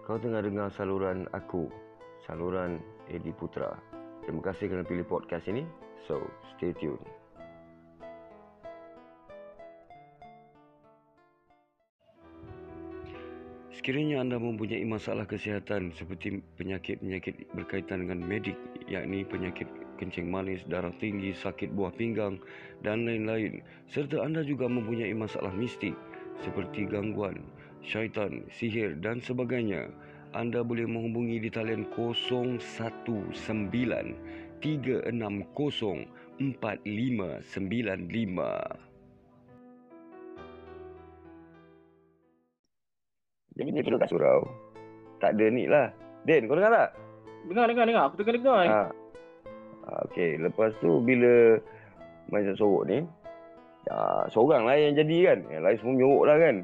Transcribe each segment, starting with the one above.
Kau tengah dengar saluran aku, saluran Edi Putra. Terima kasih kerana pilih podcast ini. So, stay tune. Sekiranya anda mempunyai masalah kesihatan seperti penyakit-penyakit berkaitan dengan medik, yakni penyakit kencing manis, darah tinggi, sakit buah pinggang dan lain-lain, serta anda juga mempunyai masalah mistik seperti gangguan, syaitan, sihir dan sebagainya, anda boleh menghubungi di talian 019 360 4595. Dia punya kat surau. Tak ada ni lah. Den, kau dengar tak? Dengar, dengar, dengar. Aku tengah dengar. Ha. ha. Okay, lepas tu bila macam sorok ni, ya, seorang lah yang jadi kan. Yang lain semua menyorok lah kan.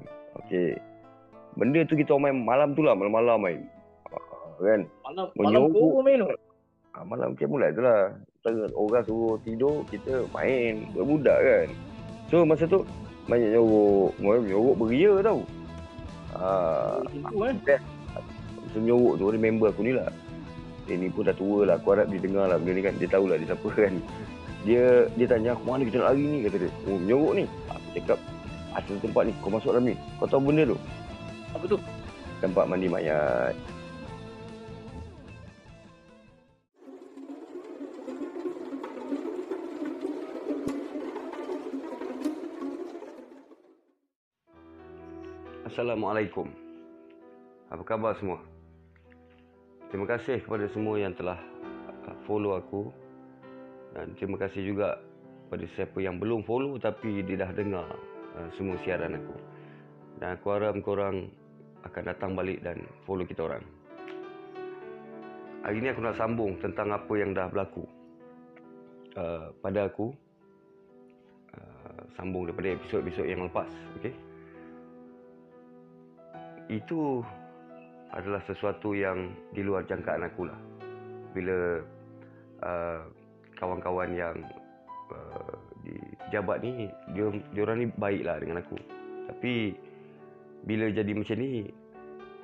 Okay. Benda tu kita main malam tu lah, malam-malam main. Ha, kan? Malam, malam kau main tu? Ha, malam ke mulai tu lah. Orang suruh tidur, kita main. Berbudak kan. So masa tu, banyak nyorok. Nyorok beria tau. Ah, eh. Masa menyorok tu ada member aku ni lah. Dia ni pun dah tua lah. Aku harap dia dengar lah benda ni kan. Dia tahulah dia siapa kan. Dia dia tanya aku mana kita nak lari ni kata dia. Oh menyorok ni. Aku cakap ada tempat ni. Kau masuk dalam ni. Kau tahu benda tu? Apa tu? Tempat mandi mayat. Assalamualaikum. Apa khabar semua? Terima kasih kepada semua yang telah uh, follow aku dan terima kasih juga kepada siapa yang belum follow tapi dia dah dengar uh, semua siaran aku. Dan aku harap korang akan datang balik dan follow kita orang. Hari ini aku nak sambung tentang apa yang dah berlaku uh, pada aku uh, sambung daripada episod-episod yang lepas, okey? itu adalah sesuatu yang di luar jangkaan aku lah. Bila uh, kawan-kawan yang uh, di jabat ni, dia, dia orang ni baik lah dengan aku. Tapi bila jadi macam ni,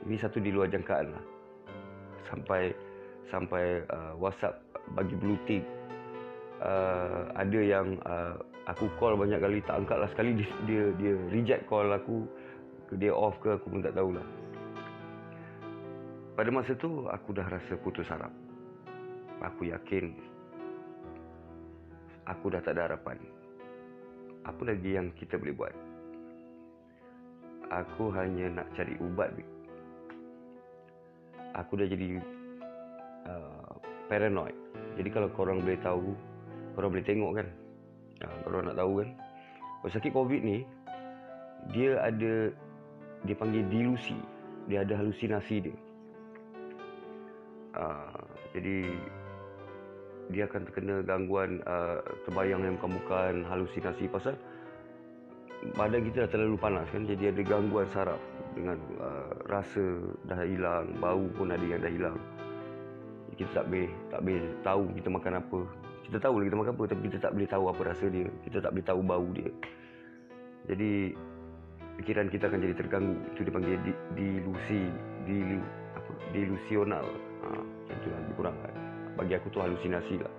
ini satu di luar jangkaan lah. Sampai sampai uh, WhatsApp bagi blue tick. Uh, ada yang uh, aku call banyak kali tak angkat lah sekali dia, dia dia reject call aku dia off ke aku pun tak tahulah. Pada masa tu aku dah rasa putus harap. Aku yakin aku dah tak ada harapan. Apa lagi yang kita boleh buat? Aku hanya nak cari ubat. Aku dah jadi uh, paranoid. Jadi kalau korang boleh tahu, korang boleh tengok kan. Uh, korang nak tahu kan. Kalau sakit COVID ni, dia ada dia panggil dilusi dia ada halusinasi dia uh, jadi dia akan terkena gangguan uh, terbayang yang bukan-bukan halusinasi pasal badan kita dah terlalu panas kan jadi ada gangguan saraf dengan uh, rasa dah hilang bau pun ada yang dah hilang. Kita tak boleh tak boleh tahu kita makan apa. Kita tahu lah kita makan apa tapi kita tak boleh tahu apa rasa dia. Kita tak boleh tahu bau dia. Jadi fikiran kita akan jadi terganggu. Itu dipanggil di, dilusi di apa dilusional. Ha, macam tu lah kurang kan bagi aku tu halusinasi lah.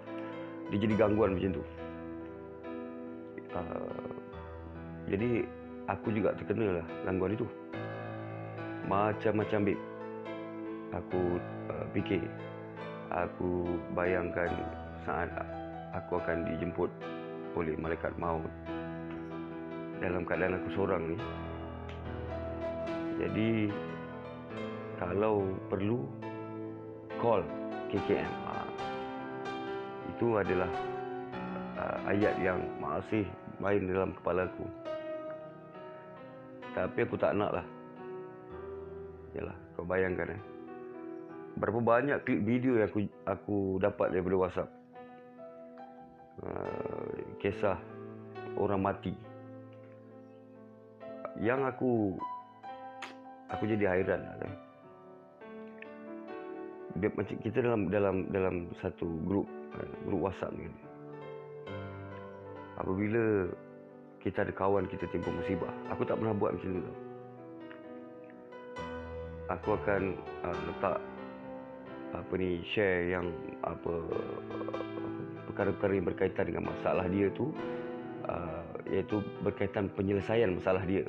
Dia jadi gangguan macam tu. Uh, jadi aku juga terkena lah gangguan itu. Macam-macam bib aku uh, fikir. Aku bayangkan saat aku akan dijemput oleh malaikat maut. Dalam keadaan aku seorang ni. Jadi kalau perlu call KKM ha. itu adalah uh, ayat yang masih main dalam kepala aku tapi aku tak nak lah Yalah, kau bayangkan eh berapa banyak klip video yang aku aku dapat daripada WhatsApp uh, kisah orang mati yang aku aku jadi hairan lah kan. macam kita dalam dalam dalam satu grup kan, grup WhatsApp ni. Apabila kita ada kawan kita timpa musibah, aku tak pernah buat macam tu. aku akan uh, letak apa ni share yang apa perkara-perkara yang berkaitan dengan masalah dia tu uh, iaitu berkaitan penyelesaian masalah dia.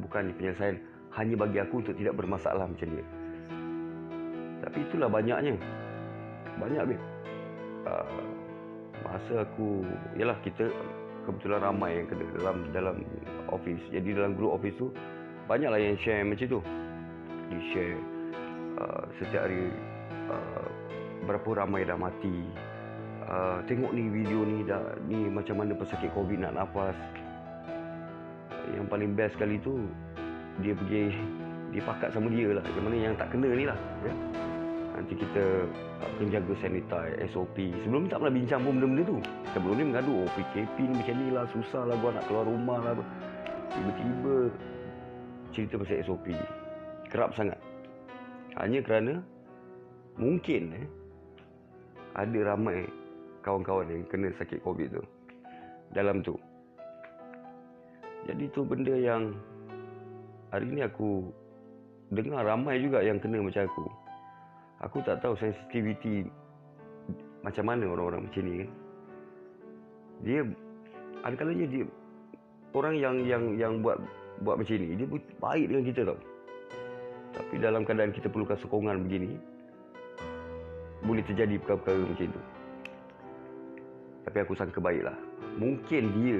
Bukan penyelesaian hanya bagi aku untuk tidak bermasalah macam dia. Tapi itulah banyaknya. Banyak babe. Uh, masa aku yalah kita kebetulan ramai yang kena dalam dalam office. Jadi dalam group office tu banyaklah yang share macam tu. Di share uh, setiap hari uh, berapa ramai dah mati. Uh, tengok ni video ni dah ni macam mana pesakit covid nak nafas. Yang paling best sekali tu dia pergi dia pakat sama dia lah. Yang mana yang tak kena ni lah ya? nanti kita akan jaga sanitize SOP sebelum ni tak pernah bincang pun benda-benda tu sebelum ni mengadu oh PKP ni macam ni lah susah lah gua nak keluar rumah lah tiba-tiba cerita pasal SOP kerap sangat hanya kerana mungkin eh, ada ramai kawan-kawan yang kena sakit COVID tu dalam tu. Jadi tu benda yang hari ni aku dengar ramai juga yang kena macam aku. Aku tak tahu sensitivity macam mana orang-orang macam ni kan. Dia ada kalanya dia orang yang yang yang buat buat macam ni dia baik dengan kita tau. Tapi dalam keadaan kita perlukan sokongan begini boleh terjadi perkara-perkara macam itu. Tapi aku sangka baiklah. Mungkin dia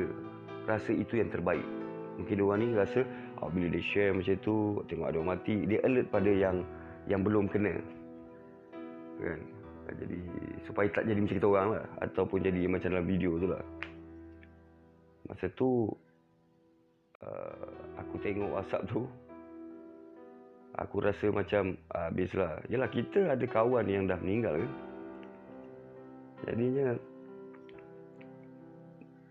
rasa itu yang terbaik. Mungkin orang ni rasa oh, bila dia share macam tu, tengok ada orang mati, dia alert pada yang yang belum kena. Kan? Jadi supaya tak jadi macam kita orang lah ataupun jadi macam dalam video tu lah. Masa tu uh, aku tengok WhatsApp tu aku rasa macam ah, habislah. Yalah kita ada kawan yang dah meninggal kan. Jadinya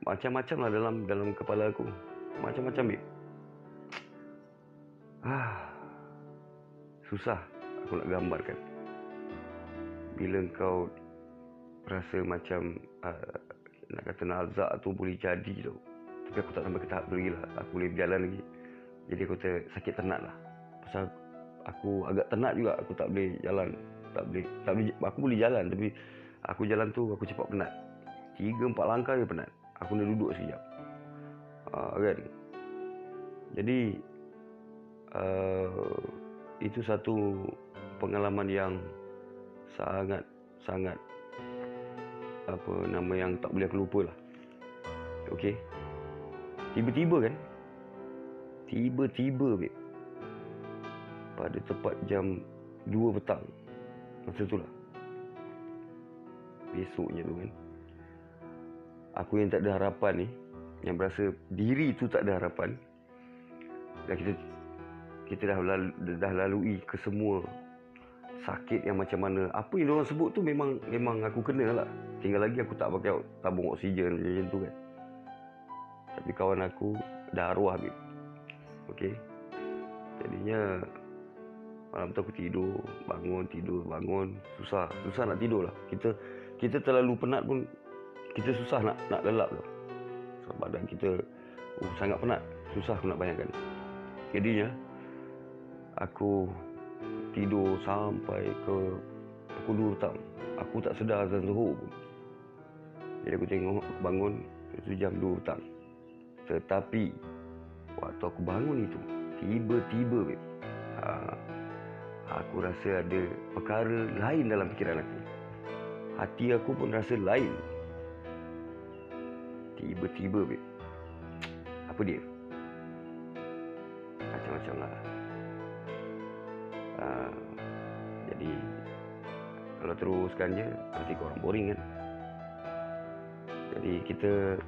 macam-macam lah dalam dalam kepala aku. Macam-macam babe. Ah. Susah aku nak gambarkan. Bila kau rasa macam uh, nak kata nazak tu boleh jadi tu. Tapi aku tak sampai ke tahap tu lagi lah. Aku boleh berjalan lagi. Jadi aku sakit tenat lah. Pasal aku agak tenat juga. Aku tak boleh jalan. Tak boleh. Tak boleh aku boleh jalan tapi aku jalan tu aku cepat penat. Tiga empat langkah je penat. Aku nak duduk sekejap. Uh, kan? Jadi uh, itu satu pengalaman yang sangat sangat apa nama yang tak boleh aku lupa lah. Okey. Tiba-tiba kan? Tiba-tiba babe. Pada tepat jam 2 petang. Masa tu lah. Besoknya tu kan. Aku yang tak ada harapan ni. Yang berasa diri tu tak ada harapan. Dan kita kita dah lalu, dah lalui ke semua sakit yang macam mana. Apa yang orang sebut tu memang memang aku kena lah. Tinggal lagi aku tak pakai tabung oksigen macam tu kan. Tapi kawan aku dah arwah Habib. Okey. Jadinya malam tu aku tidur, bangun, tidur, bangun, susah, susah nak tidur lah. Kita kita terlalu penat pun kita susah nak nak lelap tu. Sebab badan kita uh, sangat penat, susah aku nak bayangkan. Jadinya aku tidur sampai ke pukul 2 petang. Aku tak sedar azan zuhur pun. Jadi aku tengok, aku bangun, itu jam 2 petang. Tetapi, waktu aku bangun itu, tiba-tiba, ha, aku rasa ada perkara lain dalam fikiran aku. Hati aku pun rasa lain. Tiba-tiba, babe. Apa dia? Macam-macam lah. Teruskan je, nanti korang boring kan? Jadi, kita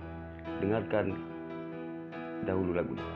dengarkan dahulu lagu ni.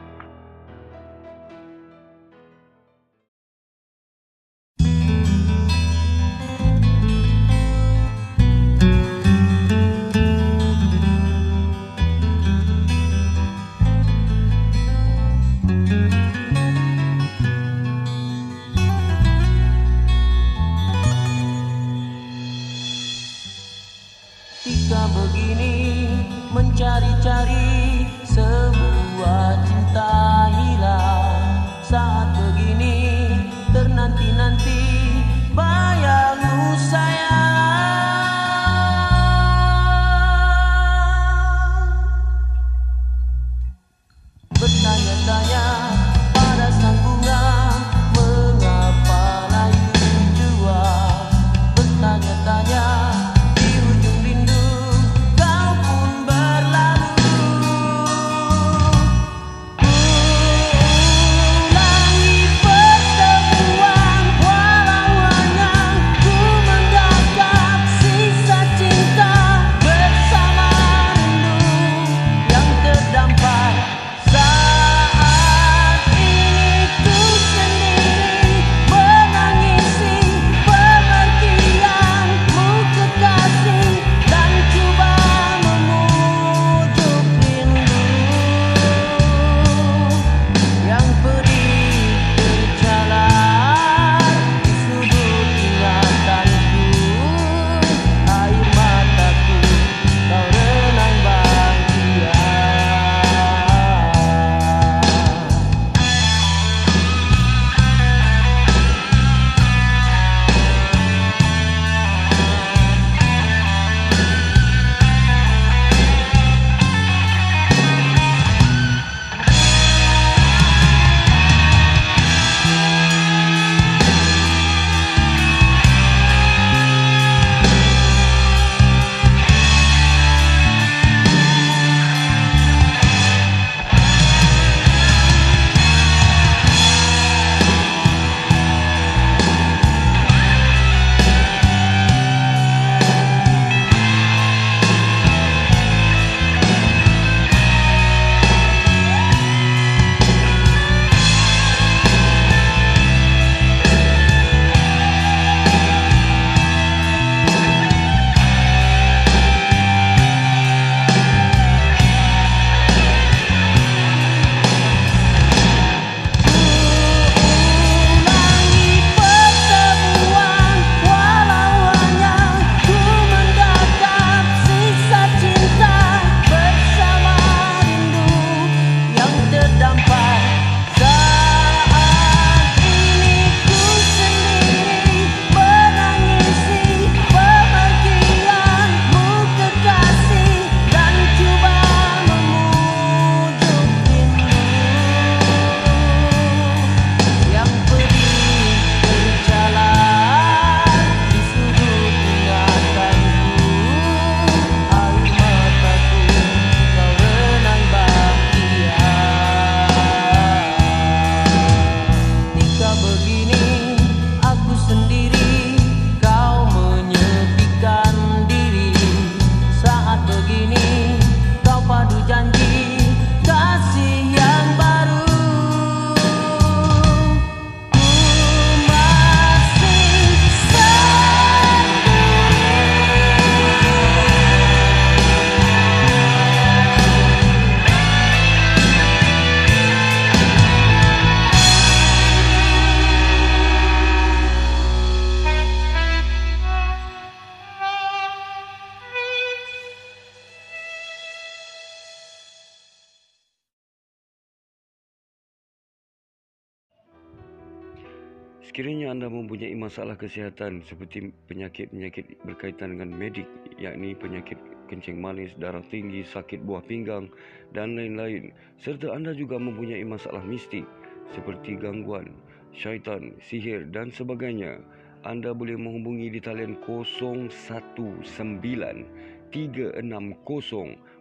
Anda mempunyai masalah kesihatan seperti penyakit-penyakit berkaitan dengan medik yakni penyakit kencing manis, darah tinggi, sakit buah pinggang dan lain-lain. Serta anda juga mempunyai masalah mistik seperti gangguan, syaitan, sihir dan sebagainya. Anda boleh menghubungi di talian 019 360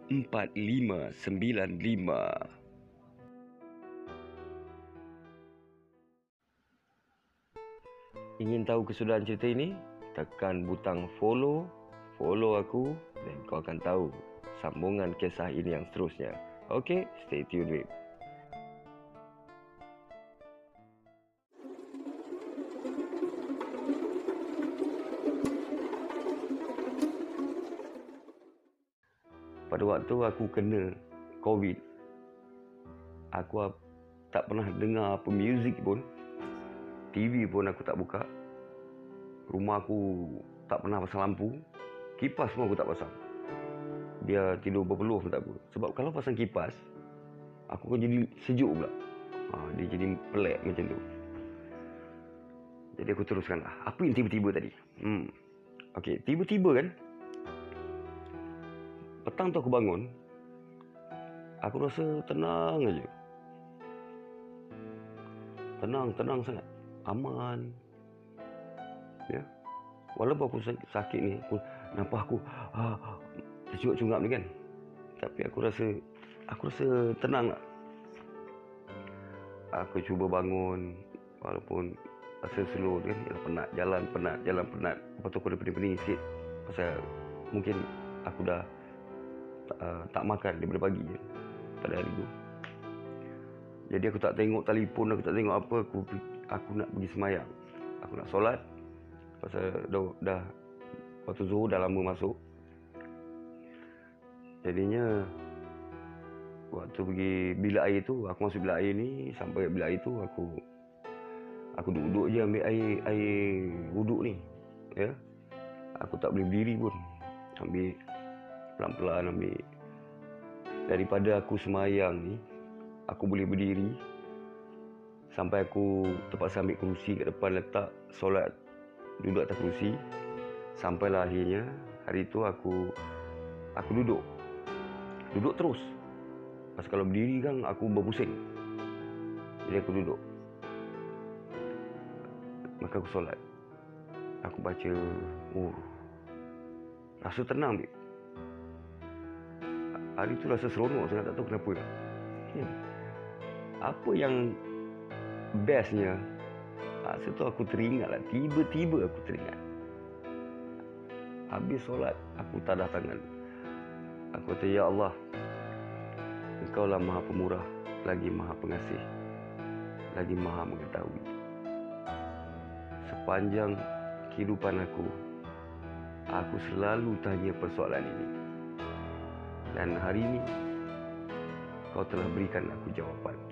4595 Ingin tahu kesudahan cerita ini? Tekan butang follow, follow aku dan kau akan tahu sambungan kisah ini yang seterusnya. Okay, stay tuned with. Pada waktu aku kena COVID, aku tak pernah dengar apa muzik pun. TV pun aku tak buka. Rumah aku tak pernah pasang lampu. Kipas pun aku tak pasang. Dia tidur berpeluh pun tak apa. Sebab kalau pasang kipas, aku akan jadi sejuk pula. Ha, dia jadi pelik macam tu. Jadi aku teruskan lah. Apa yang tiba-tiba tadi? Hmm. Okey, tiba-tiba kan. Petang tu aku bangun. Aku rasa tenang aja. Tenang, tenang sangat. Aman. Ya. Walaupun aku sakit, ni, aku nampak aku ah, tercungap-cungap ni kan. Tapi aku rasa aku rasa tenang lah. Aku cuba bangun walaupun rasa slow kan penat jalan penat jalan penat lepas tu aku ada pening-pening sikit pasal mungkin aku dah uh, tak makan daripada pagi je pada hari tu jadi aku tak tengok telefon aku tak tengok apa aku aku nak pergi semayang. Aku nak solat. Pasal dah, dah waktu zuhur dah lama masuk. Jadinya waktu pergi bilik air tu aku masuk bilik air ni sampai bilik air tu aku aku duduk je ambil air air wuduk ni ya. Aku tak boleh berdiri pun. Ambil pelan-pelan ambil. Daripada aku semayang ni aku boleh berdiri sampai aku terpaksa ambil kerusi kat depan letak solat duduk atas kerusi sampailah akhirnya hari tu aku aku duduk duduk terus Pasal kalau berdiri kan aku berpusing. Jadi aku duduk. Maka aku solat. Aku baca. Oh. Rasa tenang, Bik. Hari tu rasa seronok sangat tak tahu kenapa. Hmm. Apa yang bestnya, rasa tu aku teringat lah. Tiba-tiba aku teringat. Habis solat, aku tadah tangan. Aku kata, Ya Allah, Engkaulah maha pemurah, lagi maha pengasih, lagi maha mengetahui. Sepanjang kehidupan aku, aku selalu tanya persoalan ini. Dan hari ini, kau telah berikan aku jawapan.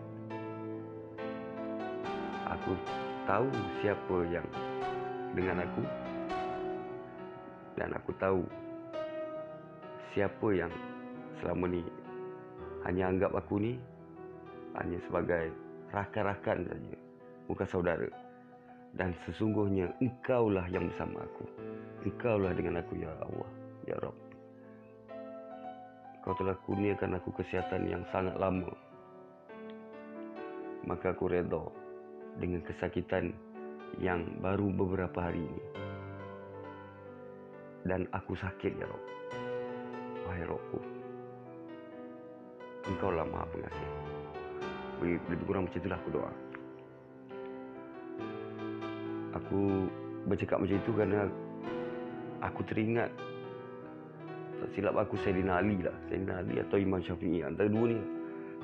Aku tahu siapa yang dengan aku dan aku tahu siapa yang selama ni hanya anggap aku ni hanya sebagai rakan-rakan saja, bukan saudara. Dan sesungguhnya engkaulah yang bersama aku. Engkaulah dengan aku ya Allah, ya Rabb. Kau telah kurniakan aku kesihatan yang sangat lama. Maka aku redha dengan kesakitan yang baru beberapa hari ini. Dan aku sakit ya Rabb. Wahai Rabbku. Engkau lah maha pengasih. Lebih kurang macam itulah aku doa. Aku bercakap macam itu kerana aku teringat tak silap aku Sayyidina Ali lah. Sayyidina Ali atau Imam Syafi'i. Antara dua ni.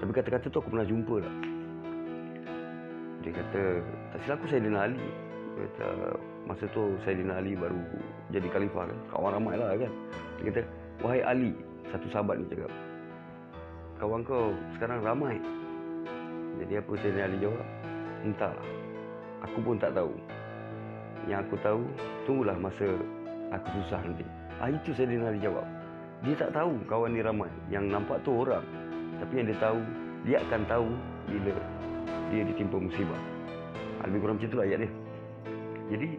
Tapi kata-kata tu aku pernah jumpa lah. Dia kata, tak silap aku Sayyidina Ali. Dia kata, masa tu Sayyidina Ali baru jadi khalifah kan. Kawan ramai lah kan. Dia kata, wahai Ali. Satu sahabat ni cakap kawan kau sekarang ramai. Jadi apa saya Ali jawab? Entahlah. Aku pun tak tahu. Yang aku tahu, tunggulah masa aku susah nanti. Ah, itu saya Ali jawab. Dia tak tahu kawan ni ramai. Yang nampak tu orang. Tapi yang dia tahu, dia akan tahu bila dia ditimpa musibah. Ah, lebih kurang macam itulah ayat dia. Jadi,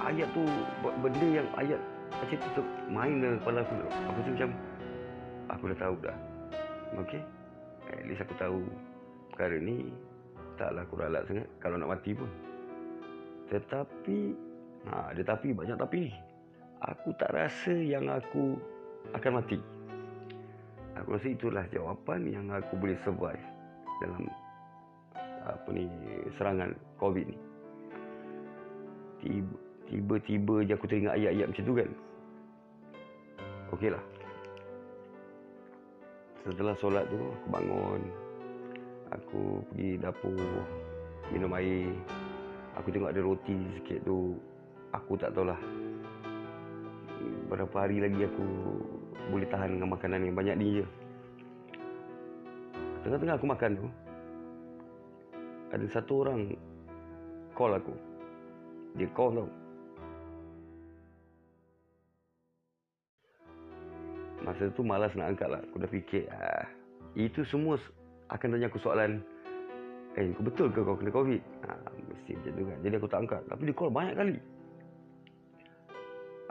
ayat tu benda yang ayat macam tu main dalam kepala aku. Aku tu macam, aku dah tahu dah. Okey. At least aku tahu perkara ni taklah aku ralat sangat kalau nak mati pun. Tetapi ha ada tapi banyak tapi. Aku tak rasa yang aku akan mati. Aku rasa itulah jawapan yang aku boleh survive dalam apa ni serangan COVID ni. Tiba-tiba je aku teringat ayat-ayat macam tu kan. Okeylah setelah solat tu aku bangun. Aku pergi dapur minum air. Aku tengok ada roti sikit tu. Aku tak tahulah berapa hari lagi aku boleh tahan dengan makanan yang banyak ni je. Tengah-tengah aku makan tu ada satu orang call aku dia call tau Masa tu malas nak angkat lah. Aku dah fikir, ah, itu semua akan tanya aku soalan Eh kau betul ke kau kena covid? Ha, mesti macam tu kan. Jadi aku tak angkat. Tapi dia call banyak kali.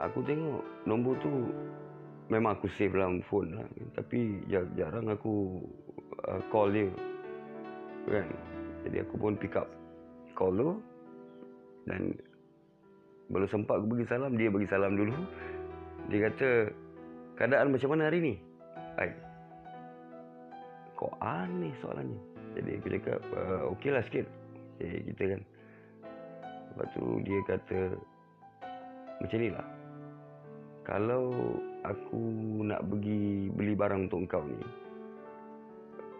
Aku tengok nombor tu memang aku save dalam phone lah. Tapi jarang aku uh, call dia. Kan? Jadi aku pun pick up call tu. Dan belum sempat aku bagi salam, dia bagi salam dulu. Dia kata, keadaan macam mana hari ni? Baik. Kok aneh soalannya? Jadi aku cakap, uh, okey lah sikit. Okay, kita kan. Lepas tu dia kata, macam ni lah. Kalau aku nak pergi beli barang untuk kau ni,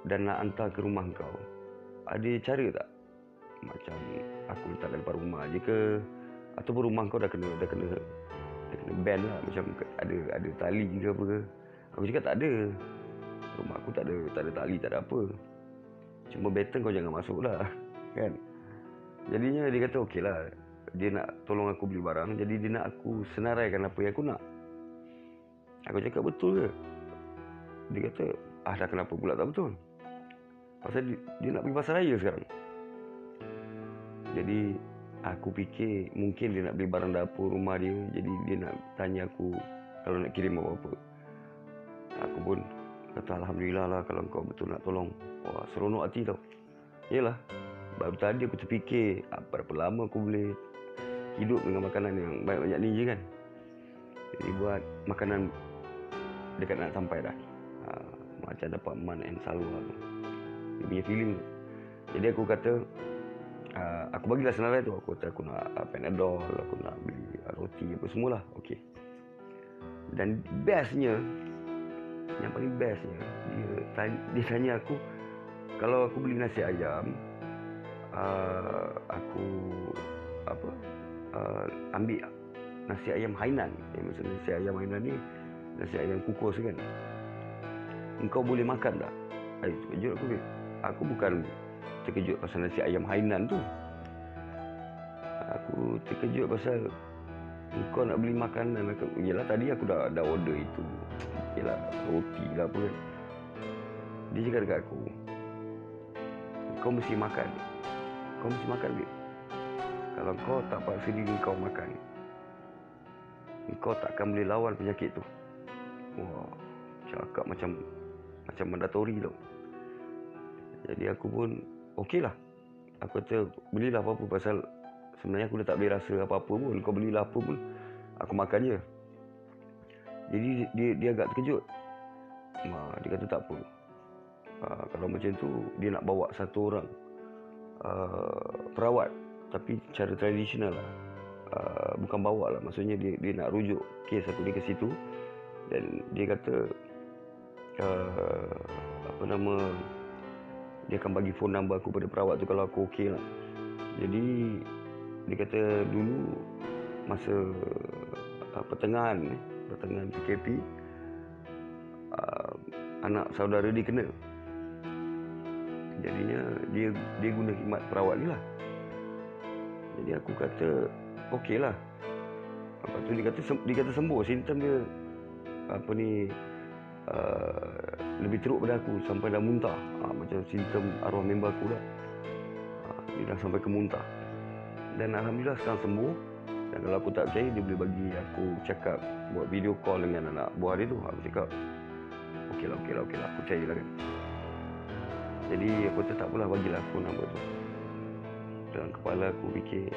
dan nak hantar ke rumah kau, ada cara tak? Macam aku letak depan rumah je ke? Ataupun rumah kau dah kena dah kena dah kena ban lah macam ada ada tali ke apa ke. Aku cakap tak ada. Rumah aku tak ada tak ada tali, tak ada apa. Cuma better kau jangan masuk lah. Kan? Jadinya dia kata okey lah. Dia nak tolong aku beli barang. Jadi dia nak aku senaraikan apa yang aku nak. Aku cakap betul ke? Dia kata, ah dah kenapa pula tak betul? Pasal dia, nak pergi pasar raya sekarang. Jadi aku fikir mungkin dia nak beli barang dapur rumah dia. Jadi dia nak tanya aku kalau nak kirim apa-apa. Aku pun kata Alhamdulillah lah kalau kau betul nak tolong. Wah seronok hati tau. Yelah. Baru tadi aku terfikir ah, berapa lama aku boleh hidup dengan makanan yang banyak-banyak ni je kan. Jadi buat makanan dekat nak sampai dah. Ha, macam dapat man and salwa tu. Dia punya feeling tu. Jadi aku kata uh, aku bagilah senarai tu. Aku kata aku nak uh, Panadol, aku nak beli uh, roti apa semualah. Okey. Dan bestnya yang paling bestnya dia tanya, dia tanya aku kalau aku beli nasi ayam uh, aku apa uh, ambil nasi ayam Hainan. Eh, maksudnya nasi ayam Hainan ni nasi ayam kukus kan. Engkau boleh makan tak? Eh, terkejut aku. Aku bukan terkejut pasal nasi ayam Hainan tu. Aku terkejut pasal kau nak beli makanan. Aku, yelah tadi aku dah, dah order itu. Yelah roti lah apa kan. Dia cakap dekat aku. Kau mesti makan. Kau mesti makan babe. Kalau kau tak paksa diri kau makan. Kau takkan boleh lawan penyakit tu. Wah, cakap macam macam mandatori tau. Jadi aku pun okey lah. Aku kata belilah apa-apa pasal sebenarnya aku dah tak boleh rasa apa-apa pun. Kau belilah apa pun aku makan je. Jadi dia dia agak terkejut. Ma, dia kata tak apa. Uh, kalau macam tu dia nak bawa satu orang uh, perawat tapi cara tradisional lah. Uh, bukan bawa lah maksudnya dia dia nak rujuk kes aku ni ke situ dan dia kata uh, apa nama dia akan bagi phone number aku pada perawat tu kalau aku okey lah. Jadi dia kata dulu masa uh, pertengahan pertengahan PKP uh, anak saudara dia kena. Jadinya dia dia guna khidmat perawat ni lah. Jadi aku kata okey lah. Lepas tu dia kata dia kata sembuh simptom dia apa ni uh, lebih teruk pada aku sampai dah muntah. Uh, macam simptom arwah member aku dah uh, dia dah sampai ke muntah. Dan Alhamdulillah sekarang sembuh. Dan kalau aku tak percaya dia boleh bagi aku cakap buat video call dengan anak buah dia tu. Aku cakap okey lah okey lah okey lah. Aku percaya lah kan. Jadi aku tak apalah bagilah aku nombor tu. Dalam kepala aku fikir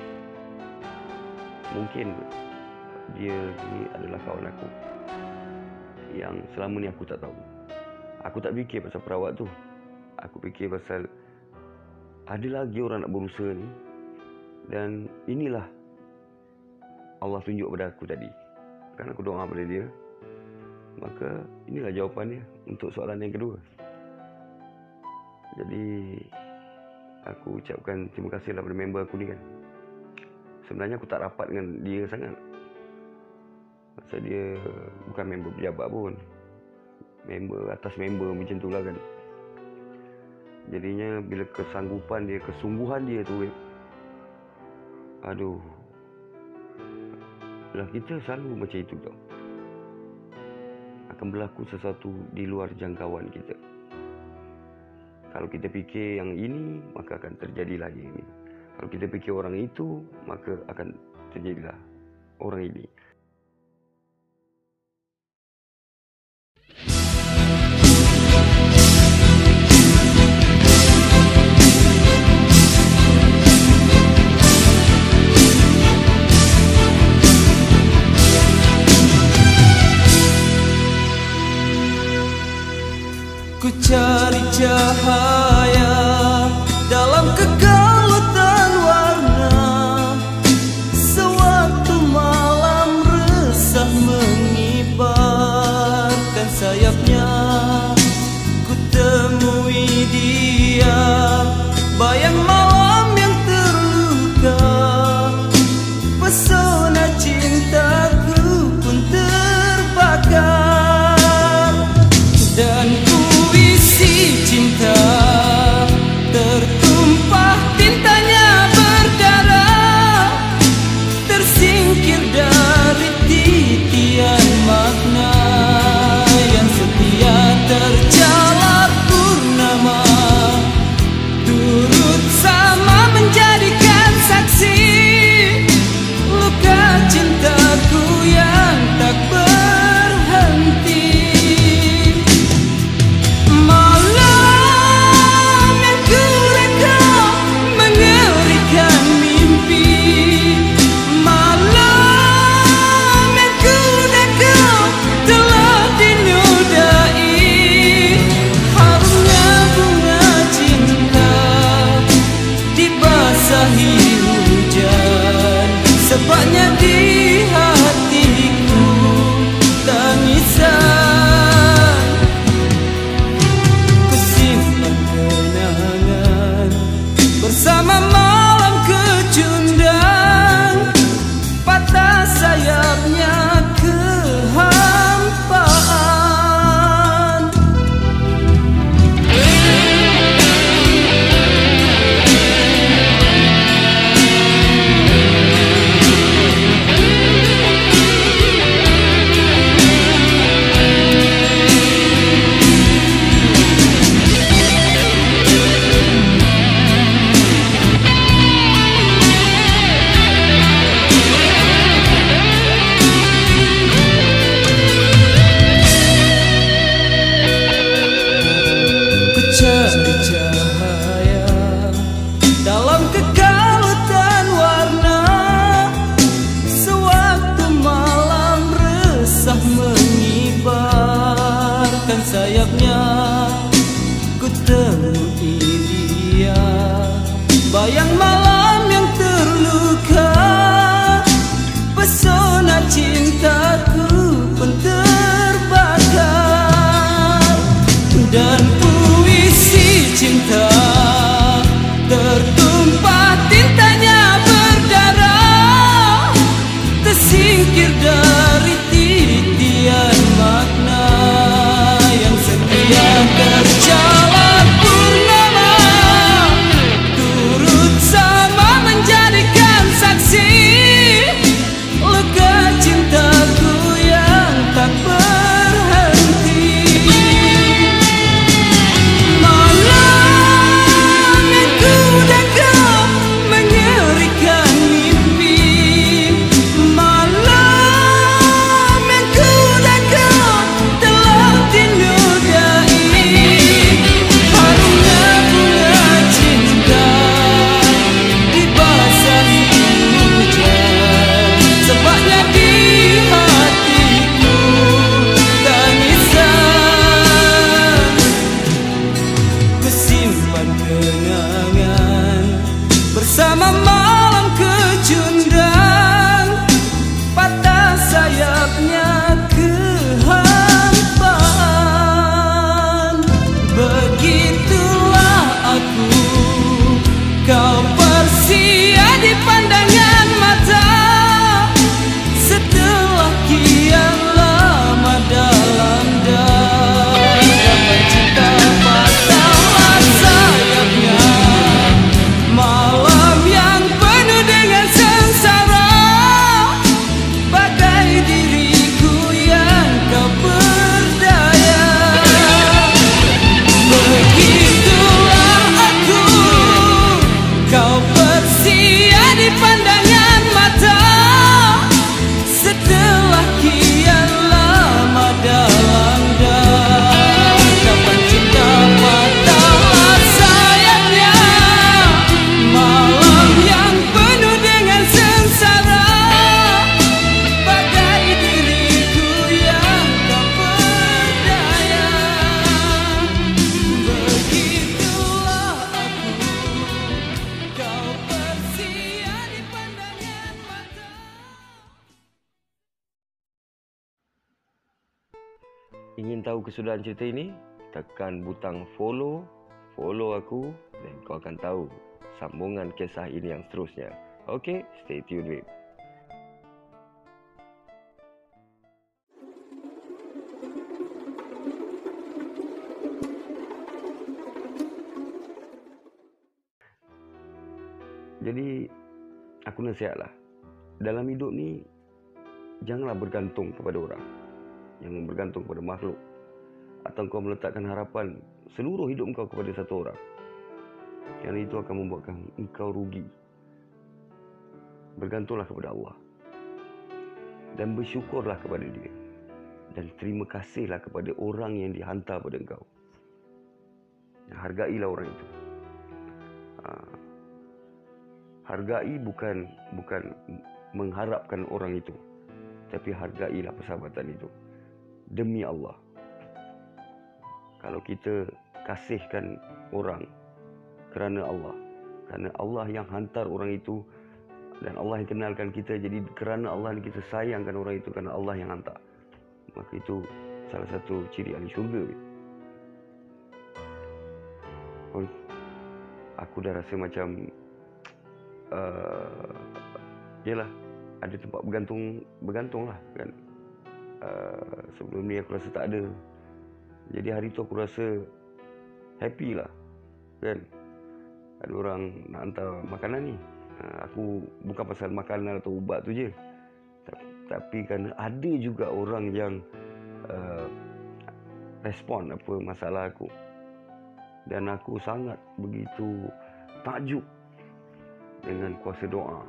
mungkin dia ni adalah kawan aku yang selama ni aku tak tahu. Aku tak fikir pasal perawat tu. Aku fikir pasal ada lagi orang nak berusaha ni dan inilah Allah tunjuk pada aku tadi. Kan aku doa pada dia. Maka inilah jawapannya untuk soalan yang kedua. Jadi aku ucapkan terima kasih lah pada member aku ni kan. Sebenarnya aku tak rapat dengan dia sangat. Pasal dia bukan member pejabat pun. Member atas member macam tu lah kan. Jadinya bila kesanggupan dia, kesungguhan dia tu Aduh. Lah kita selalu macam itu tau. Akan berlaku sesuatu di luar jangkauan kita. Kalau kita fikir yang ini, maka akan terjadi lagi ini. Kalau kita fikir orang itu, maka akan terjadilah orang ini. Cari cahaya cintaku yang kesudahan cerita ini? Tekan butang follow, follow aku dan kau akan tahu sambungan kisah ini yang seterusnya. Okay, stay tuned with. Jadi aku nasihatlah dalam hidup ni janganlah bergantung kepada orang yang bergantung kepada makhluk atau kau meletakkan harapan seluruh hidup kau kepada satu orang. Kerana itu akan membuatkan engkau rugi. Bergantunglah kepada Allah. Dan bersyukurlah kepada dia. Dan terima kasihlah kepada orang yang dihantar pada engkau. Hargailah orang itu. Ha. hargai bukan bukan mengharapkan orang itu. Tapi hargailah persahabatan itu. Demi Allah. Kalau kita kasihkan orang kerana Allah, kerana Allah yang hantar orang itu dan Allah yang kenalkan kita jadi kerana Allah kita sayangkan orang itu kerana Allah yang hantar. Maka itu salah satu ciri ahli syurga. Oh, aku dah rasa macam uh, yalah ada tempat bergantung bergantung lah kan uh, sebelum ni aku rasa tak ada jadi hari tu aku rasa happy lah kan? Ada orang nak hantar makanan ni. Uh, aku bukan pasal makanan atau ubat tu je. Tapi kerana ada juga orang yang uh, respon apa masalah aku. Dan aku sangat begitu takjub dengan kuasa doa.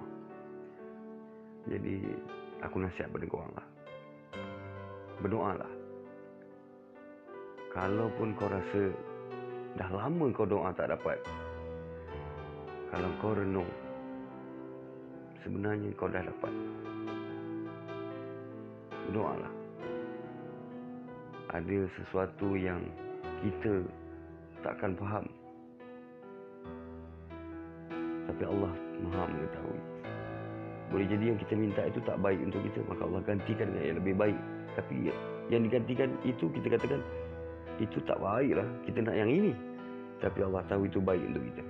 Jadi aku nasihat pada korang lah. Kalaupun kau rasa dah lama kau doa tak dapat. Kalau kau renung, sebenarnya kau dah dapat. Berdoalah. Ada sesuatu yang kita takkan faham. Tapi Allah maha mengetahui. Boleh jadi yang kita minta itu tak baik untuk kita Maka Allah gantikan dengan yang lebih baik Tapi yang digantikan itu kita katakan Itu tak baik lah Kita nak yang ini. Tapi Allah tahu itu baik untuk kita.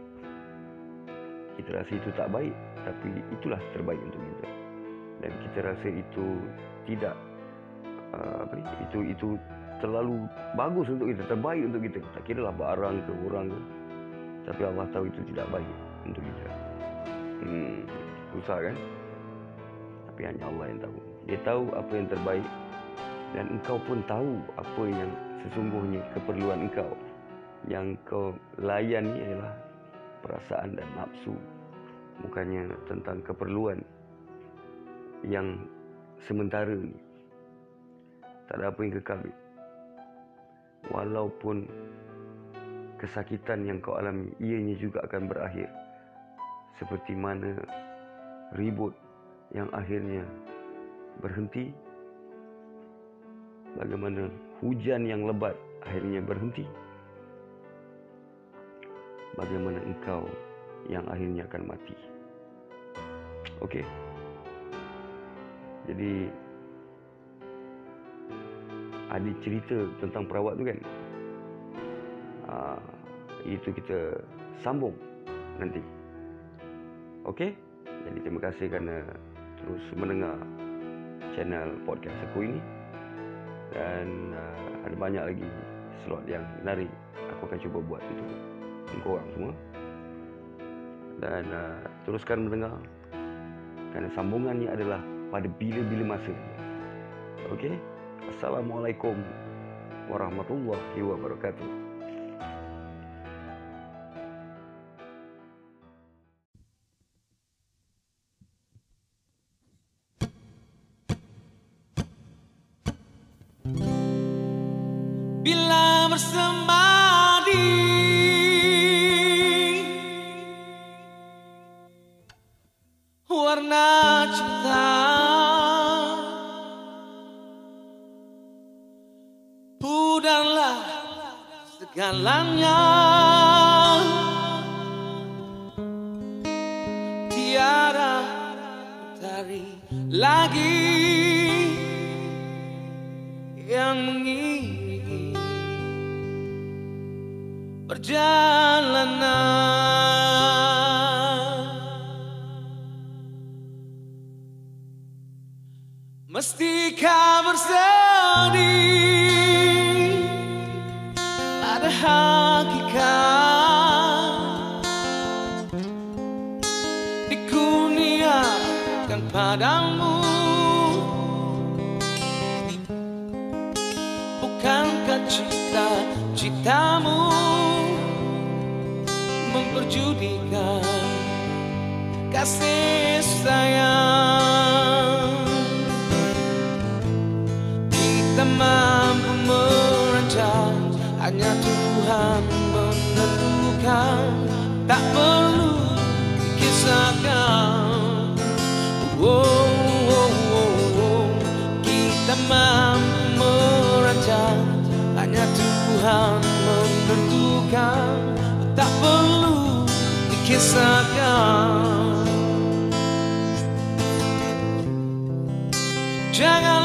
Kita rasa itu tak baik. Tapi itulah terbaik untuk kita. Dan kita rasa itu tidak uh, apa ni? Itu itu terlalu bagus untuk kita Terbaik untuk kita. Tak kira lah barang ke orang ke. Tapi Allah tahu itu tidak baik untuk kita. Hmm, susah kan? tapi hanya Allah yang tahu. Dia tahu apa yang terbaik. Dan engkau pun tahu apa yang sesungguhnya keperluan engkau. Yang kau layan ni adalah perasaan dan nafsu. Bukannya tentang keperluan yang sementara ni. Tak ada apa yang kekal. Walaupun kesakitan yang kau alami, ianya juga akan berakhir. Seperti mana ribut yang akhirnya berhenti bagaimana hujan yang lebat akhirnya berhenti. Bagaimana engkau yang akhirnya akan mati? Okey. Jadi ada cerita tentang perawat tu kan? Uh, itu kita sambung nanti. Okey? Jadi terima kasih kerana terus mendengar channel podcast aku ini dan uh, ada banyak lagi slot yang menarik aku akan cuba buat untuk korang semua. Dan uh, teruskan mendengar. Kerana sambungannya adalah pada bila-bila masa. Okey, Assalamualaikum warahmatullahi wabarakatuh bila bersemadi kita mampu merancang. Hanya Tuhan menentukan. Tak perlu dikisahkan. Oh, oh, oh, oh. kita mampu merancang. Hanya Tuhan menentukan. Tak perlu dikisahkan. Janganlah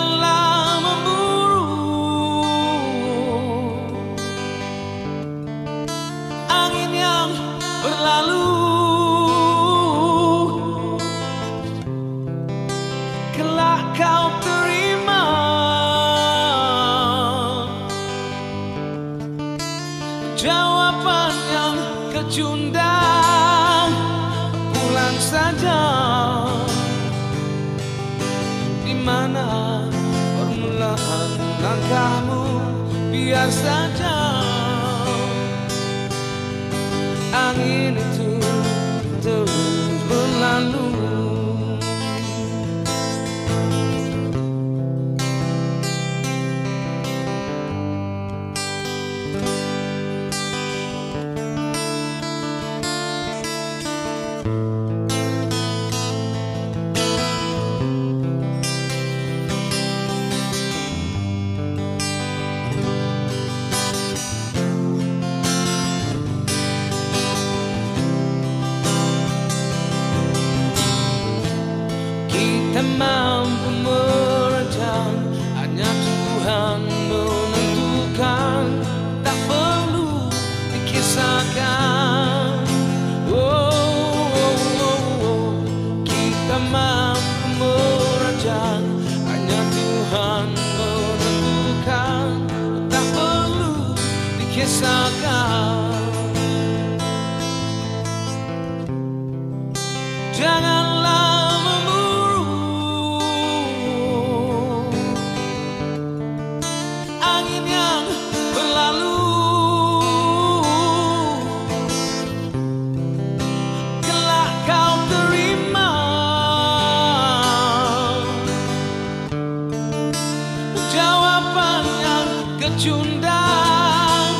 kecundang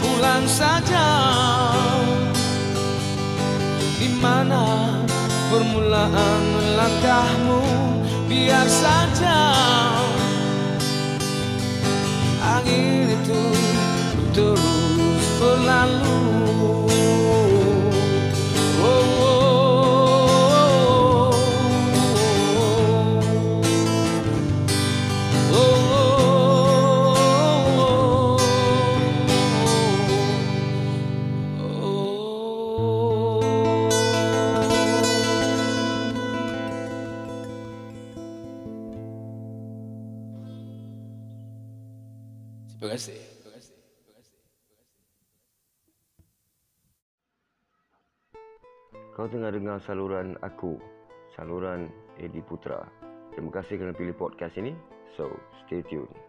Pulang saja. Di mana permulaan langkahmu? Biar saja saluran aku, saluran Edi Putra. Terima kasih kerana pilih podcast ini. So, stay tuned.